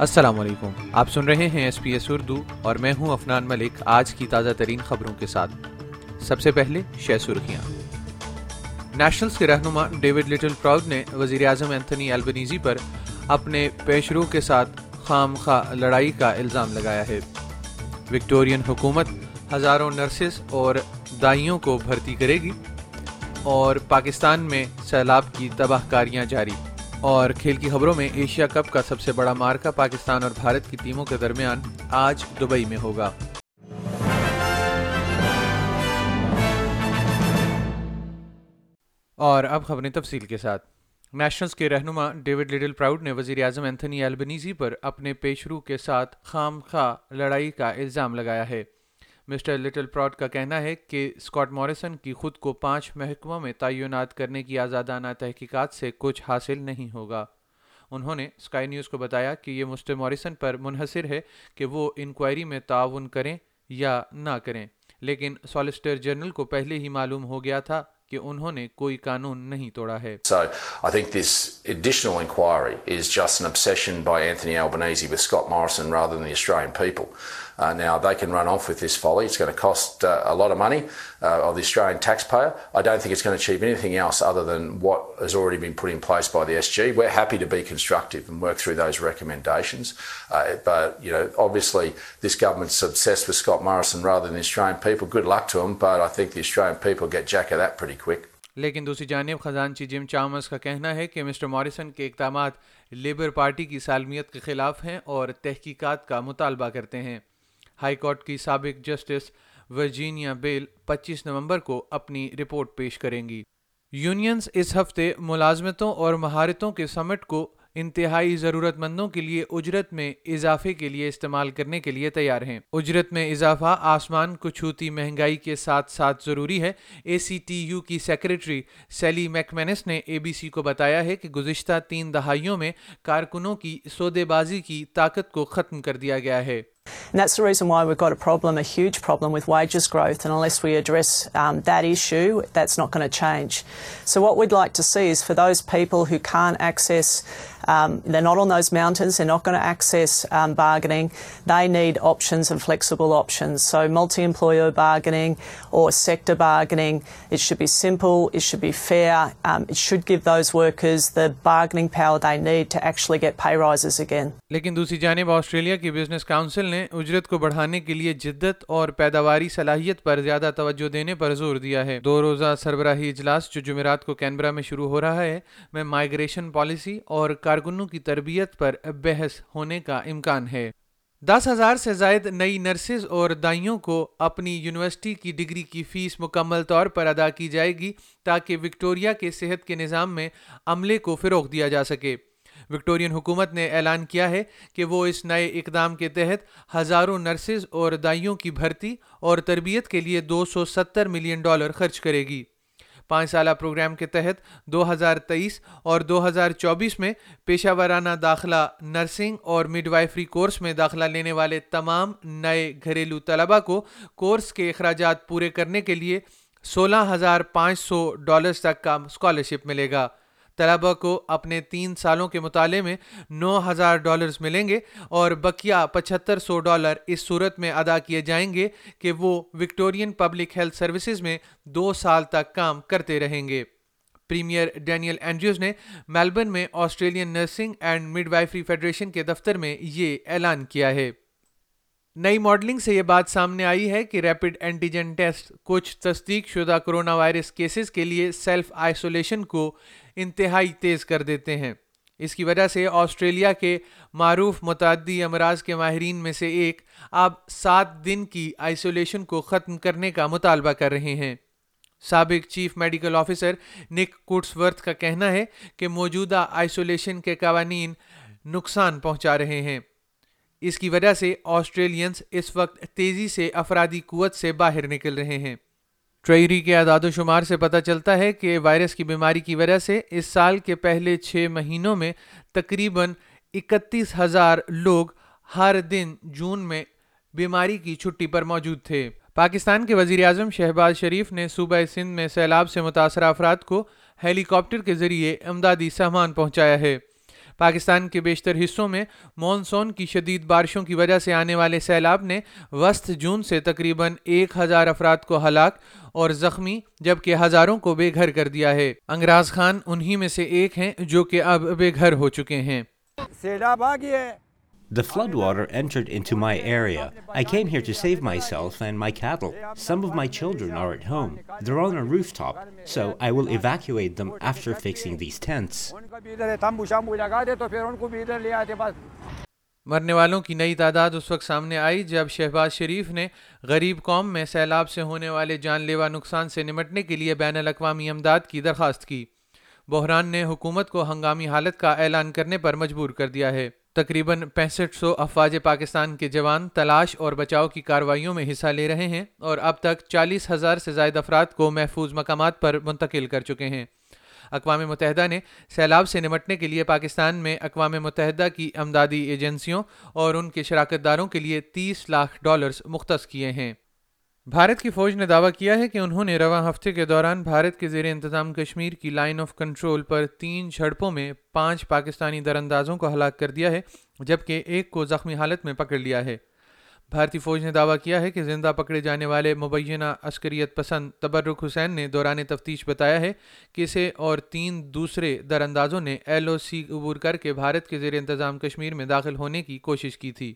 السلام علیکم۔ آپ سن رہے ہیں ایس پی ایس اردو اور میں ہوں افنان ملک آج کی تازہ ترین خبروں کے ساتھ۔ سب سے پہلے شہ سرخیاں۔ نیشنلز کے رہنما ڈیوڈ لٹل پراؤڈ نے وزیر اعظم اینتھنی البنیزی پر اپنے پیشرو کے ساتھ خام خواہ لڑائی کا الزام لگایا ہے۔ وکٹورین حکومت ہزاروں نرسز اور دائیوں کو بھرتی کرے گی اور پاکستان میں سیلاب کی تباہ کاریاں جاری۔ اور کھیل کی خبروں میں ایشیا کپ کا سب سے بڑا مارکا پاکستان اور بھارت کی ٹیموں کے درمیان آج دبئی میں ہوگا۔ اور اب خبریں تفصیل کے ساتھ۔ نیشنلز کے رہنما ڈیوڈ لٹل پراؤڈ نے وزیر اعظم اینتھنی البنیزی پر اپنے پیشرو کے ساتھ خام خواہ لڑائی کا الزام لگایا ہے۔ مسٹر لٹل پراٹ کا کہنا ہے کہ اسکاٹ موریسن کی خود کو پانچ محکموں میں تعینات کرنے کی آزادانہ تحقیقات سے کچھ حاصل نہیں ہوگا۔ انہوں نے اسکائی نیوز کو بتایا کہ یہ مسٹر موریسن پر منحصر ہے کہ وہ انکوائری میں تعاون کریں یا نہ کریں، لیکن سالسٹر جنرل کو پہلے ہی معلوم ہو گیا تھا کہ انہوں نے کوئی قانون نہیں توڑا ہے۔ Quick. لیکن دوسری جانب خزانچی جم چامس کا کہنا ہے کہ مسٹر موریسن کے اقدامات لیبر پارٹی کی سالمیت کے خلاف ہیں اور تحقیقات کا مطالبہ کرتے ہیں ہائی کورٹ کی سابق جسٹس ورجینیا بیل پچیس نومبر کو اپنی رپورٹ پیش کریں گی یونینز اس ہفتے ملازمتوں اور مہارتوں کے سمٹ کو انتہائی ضرورت مندوں کے لیے اجرت میں اضافے کے لیے استعمال کرنے کے لیے تیار ہیں۔ اجرت میں اضافہ آسمان کو چھوتی مہنگائی کے ساتھ ساتھ ضروری ہے۔ اے سی ٹی یو کی سیکرٹری سیلی میکمینس نے اے بی سی کو بتایا ہے کہ گزشتہ تین دہائیوں میں کارکنوں کی سودے بازی کی طاقت کو ختم کر دیا گیا ہے۔ And that's the reason why we've got a problem, a huge problem with wages growth. And unless we address um, that issue, that's not going to change. So, what we'd like to see is for those people who can't access, um, they're not on those mountains, they're not going to access um, bargaining, they need options and flexible options. So, multi employer bargaining or sector bargaining, it should be simple, it should be fair, um, it should give those workers the bargaining power they need to actually get pay rises again. لیکن دوسری جانب Australia کی business council نے اجرت کو بڑھانے کے لیے جدت اور پیداواری صلاحیت پر زیادہ توجہ دینے پر زور دیا ہے۔ دو روزہ سربراہی اجلاس جو جمعرات کو کینبرا میں شروع ہو رہا ہے، میں مائگریشن پالیسی اور کارکنوں کی تربیت پر بحث ہونے کا امکان ہے۔ دس ہزار سے زائد نئی نرسز اور دائیوں کو اپنی یونیورسٹی کی ڈگری کی فیس مکمل طور پر ادا کی جائے گی تاکہ وکٹوریا کے صحت کے نظام میں عملے کو فروغ دیا جا سکے۔ وکٹورین حکومت نے اعلان کیا ہے کہ وہ اس نئے اقدام کے تحت ہزاروں نرسز اور دائیوں کی بھرتی اور تربیت کے لیے دو سو ستر ملین ڈالر خرچ کرے گی۔ پانچ سالہ پروگرام کے تحت دو ہزار تیئیس اور دو ہزار چوبیس میں پیشہ ورانہ داخلہ نرسنگ اور مڈ وائفری کورس میں داخلہ لینے والے تمام نئے گھریلو طلبہ کو کورس کے اخراجات پورے کرنے کے لیے سولہ ہزار پانچ سو ڈالرز تک کا اسکالرشپ ملے گا۔ طلبہ کو اپنے تین سالوں کے مطالعے میں نو ہزار ڈالرز ملیں گے اور بقیہ پچہتر سو ڈالر اس صورت میں ادا کیے جائیں گے کہ وہ وکٹورین پبلک ہیلتھ سروسز میں دو سال تک کام کرتے رہیں گے۔ پریمیئر ڈینیل اینڈریوز نے میلبرن میں Australian nursing and midwifery federation کے دفتر میں یہ اعلان کیا ہے۔ نئی ماڈلنگ سے یہ بات سامنے آئی ہے کہ ریپڈ اینٹیجن ٹیسٹ کچھ تصدیق شدہ کرونا وائرس کیسز کے لیے سیلف آئسولیشن کو انتہائی تیز کر دیتے ہیں۔ اس کی وجہ سے آسٹریلیا کے معروف متعدی امراض کے ماہرین میں سے ایک اب سات دن کی آئسولیشن کو ختم کرنے کا مطالبہ کر رہے ہیں۔ سابق chief medical officer Nick Coatsworth کا کہنا ہے کہ موجودہ آئسولیشن کے قوانین نقصان پہنچا رہے ہیں۔ اس کی وجہ سے آسٹریلینز اس وقت تیزی سے افرادی قوت سے باہر نکل رہے ہیں۔ ٹریری کے اعداد و شمار سے پتہ چلتا ہے کہ وائرس کی بیماری کی وجہ سے اس سال کے پہلے چھ مہینوں میں تقریباً اکتیس ہزار لوگ ہر دن جون میں بیماری کی چھٹی پر موجود تھے۔ پاکستان کے وزیر اعظم شہباز شریف نے صوبہ سندھ میں سیلاب سے متاثرہ افراد کو ہیلی کاپٹر کے ذریعے امدادی سامان پہنچایا ہے۔ پاکستان کے بیشتر حصوں میں مونسون کی شدید بارشوں کی وجہ سے آنے والے سیلاب نے وسط جون سے تقریباً ایک ہزار افراد کو ہلاک اور زخمی، جبکہ ہزاروں کو بے گھر کر دیا ہے۔ انگراز خان انہی میں سے ایک ہیں جو کہ اب بے گھر ہو چکے ہیں۔ سیلاب آ گیا ہے۔ The floodwater entered into my area. I came here to save myself and my cattle. Some of my children are at home. They're on a rooftop, so I will evacuate them after fixing these tents. مرنے والوں کی نئی تعداد اس وقت سامنے آئی جب شہباز شریف نے غریب قوم میں سیلاب سے ہونے والے جان لیوا نقصان سے نمٹنے کے لیے بین الاقوامی امداد کی درخواست کی بحران نے حکومت کو ہنگامی حالت کا اعلان کرنے پر مجبور کر دیا ہے تقریباً پینسٹھ سو افواج پاکستان کے جوان تلاش اور بچاؤ کی کارروائیوں میں حصہ لے رہے ہیں اور اب تک چالیس ہزار سے زائد افراد کو محفوظ مقامات پر منتقل کر چکے ہیں۔ اقوام متحدہ نے سیلاب سے نمٹنے کے لیے پاکستان میں اقوام متحدہ کی امدادی ایجنسیوں اور ان کے شراکت داروں کے لیے تیس لاکھ ڈالرز مختص کیے ہیں۔ بھارت کی فوج نے دعویٰ کیا ہے کہ انہوں نے رواں ہفتے کے دوران بھارت کے زیر انتظام کشمیر کی لائن آف کنٹرول پر تین جھڑپوں میں پانچ پاکستانی دراندازوں کو ہلاک کر دیا ہے، جبکہ ایک کو زخمی حالت میں پکڑ لیا ہے۔ بھارتی فوج نے دعویٰ کیا ہے کہ زندہ پکڑے جانے والے مبینہ عسکریت پسند تبرک حسین نے دوران تفتیش بتایا ہے کہ اسے اور تین دوسرے دراندازوں نے ایل او سی عبور کر کے بھارت کے زیر انتظام کشمیر میں داخل ہونے کی کوشش کی تھی۔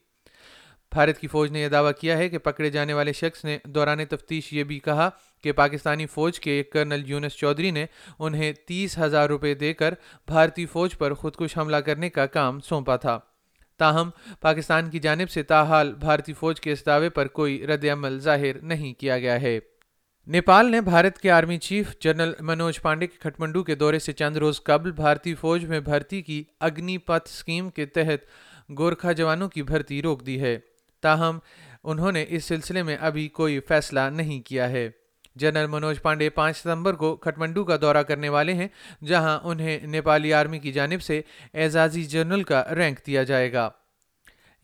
بھارت کی فوج نے یہ دعویٰ کیا ہے کہ پکڑے جانے والے شخص نے دوران تفتیش یہ بھی کہا کہ پاکستانی فوج کے ایک کرنل یونس چودھری نے انہیں تیس ہزار روپے دے کر بھارتی فوج پر خودکش حملہ کرنے کا کام سونپا تھا۔ تاہم، پاکستان کی جانب سے تاحال بھارتی فوج کے اس دعوے پر کوئی رد عمل ظاہر نہیں کیا گیا ہے۔ نیپال نے بھارت کے army chief general Manoj Pande کے کھٹمنڈو کے دورے سے چند روز قبل بھارتی فوج میں بھرتی کی اگنی پتھ اسکیم کے تحت گورکھا جوانوں کی بھرتی روک دی ہے۔ تاہم، انہوں نے اس سلسلے میں ابھی کوئی فیصلہ نہیں کیا ہے۔ جنرل منوج پانڈے پانچ ستمبر کو کھٹمنڈو کا دورہ کرنے والے ہیں، جہاں انہیں نیپالی آرمی کی جانب سے اعزازی جنرل کا رینک دیا جائے گا۔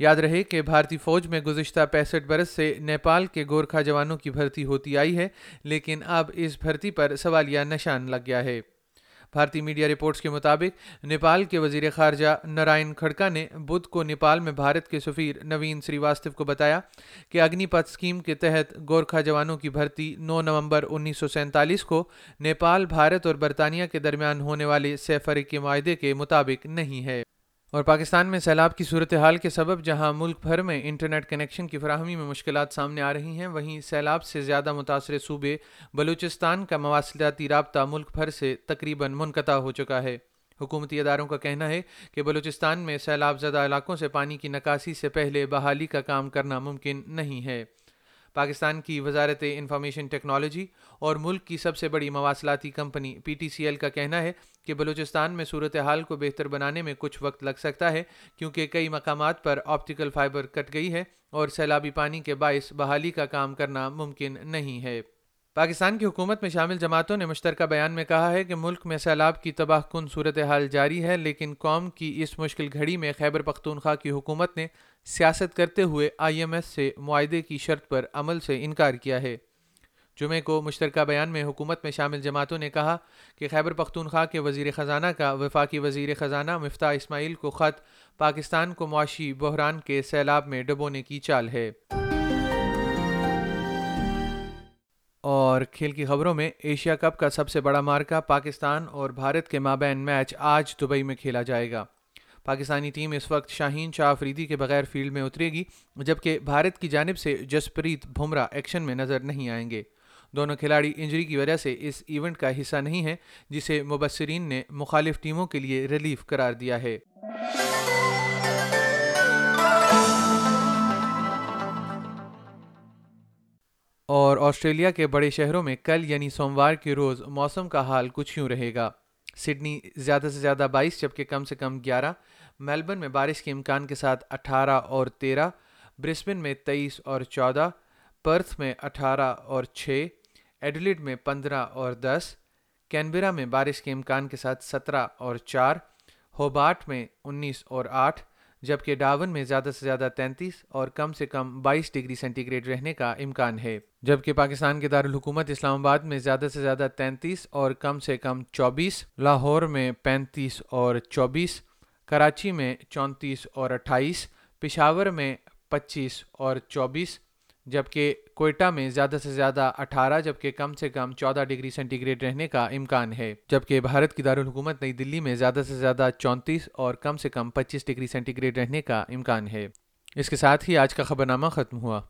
یاد رہے کہ بھارتی فوج میں گزشتہ پینسٹھ برس سے نیپال کے گورکھا جوانوں کی بھرتی ہوتی آئی ہے، لیکن اب اس بھرتی پر سوالیہ نشان لگ گیا ہے۔ بھارتی میڈیا رپورٹس کے مطابق، نیپال کے وزیر خارجہ نارائن کھڑکا نے بدھ کو نیپال میں بھارت کے سفیر نوین سری واستو کو بتایا کہ اگنی پتھ اسکیم کے تحت گورکھا جوانوں کی بھرتی نو نومبر انیس سو سینتالیس کو نیپال، بھارت اور برطانیہ کے درمیان ہونے والے سیفر کے معاہدے کے مطابق نہیں ہے۔ اور پاکستان میں سیلاب کی صورتحال کے سبب جہاں ملک بھر میں انٹرنیٹ کنیکشن کی فراہمی میں مشکلات سامنے آ رہی ہیں، وہیں سیلاب سے زیادہ متاثر صوبے بلوچستان کا مواصلاتی رابطہ ملک بھر سے تقریباً منقطع ہو چکا ہے۔ حکومتی اداروں کا کہنا ہے کہ بلوچستان میں سیلاب زدہ علاقوں سے پانی کی نکاسی سے پہلے بحالی کا کام کرنا ممکن نہیں ہے۔ پاکستان کی وزارت انفارمیشن ٹیکنالوجی اور ملک کی سب سے بڑی مواصلاتی company P T C L کا کہنا ہے کہ بلوچستان میں صورتحال کو بہتر بنانے میں کچھ وقت لگ سکتا ہے کیونکہ کئی مقامات پر آپٹیکل فائبر کٹ گئی ہے اور سیلابی پانی کے باعث بحالی کا کام کرنا ممکن نہیں ہے۔ پاکستان کی حکومت میں شامل جماعتوں نے مشترکہ بیان میں کہا ہے کہ ملک میں سیلاب کی تباہ کن صورتحال جاری ہے، لیکن قوم کی اس مشکل گھڑی میں خیبر پختونخوا کی حکومت نے سیاست کرتے ہوئے آئی ایم ایس سے معاہدے کی شرط پر عمل سے انکار کیا ہے۔ جمعے کو مشترکہ بیان میں حکومت میں شامل جماعتوں نے کہا کہ خیبر پختونخوا کے وزیر خزانہ کا وفاقی وزیر خزانہ مفتاح اسماعیل کو خط پاکستان کو معاشی بحران کے سیلاب میں ڈبونے کی چال ہے۔ اور کھیل کی خبروں میں ایشیا کپ کا سب سے بڑا مارکہ پاکستان اور بھارت کے مابین میچ آج دبئی میں کھیلا جائے گا۔ پاکستانی ٹیم اس وقت شاہین شاہ افریدی کے بغیر فیلڈ میں اترے گی، جبکہ بھارت کی جانب سے جسپریت بھمرہ ایکشن میں نظر نہیں آئیں گے۔ دونوں کھلاڑی انجری کی وجہ سے اس ایونٹ کا حصہ نہیں ہیں، جسے مبصرین نے مخالف ٹیموں کے لیے ریلیف قرار دیا ہے۔ اور آسٹریلیا کے بڑے شہروں میں کل یعنی سوموار کے روز موسم کا حال کچھ یوں رہے گا۔ سڈنی زیادہ سے زیادہ بائیس، جبکہ کم سے کم گیارہ۔ میلبرن میں بارش کے امکان کے ساتھ اٹھارہ اور تیرہ۔ برسبن میں تیئیس اور چودہ۔ پرتھ میں اٹھارہ اور چھ۔ ایڈلیڈ میں پندرہ اور دس، کینبرا میں بارش کے امکان کے ساتھ سترہ اور چار ہوبارٹ میں انیس اور آٹھ، جبکہ ڈاون میں زیادہ سے زیادہ تینتیس اور کم سے کم بائیس ڈگری سینٹی گریڈ رہنے کا امکان ہے۔ جبکہ پاکستان کے دارالحکومت اسلام آباد میں زیادہ سے زیادہ تینتیس اور کم سے کم چوبیس، لاہور میں پینتیس اور چوبیس، کراچی میں چونتیس اور اٹھائیس، پشاور میں پچیس اور چوبیس، جبکہ کوئٹہ میں زیادہ سے زیادہ اٹھارہ جبکہ کم سے کم چودہ ڈگری سینٹی گریڈ رہنے کا امکان ہے۔ جبکہ بھارت کی دارالحکومت نئی دلی میں زیادہ سے زیادہ چونتیس اور کم سے کم پچیس ڈگری سینٹی گریڈ رہنے کا امکان ہے۔ اس کے ساتھ ہی آج کا خبر نامہ ختم ہوا۔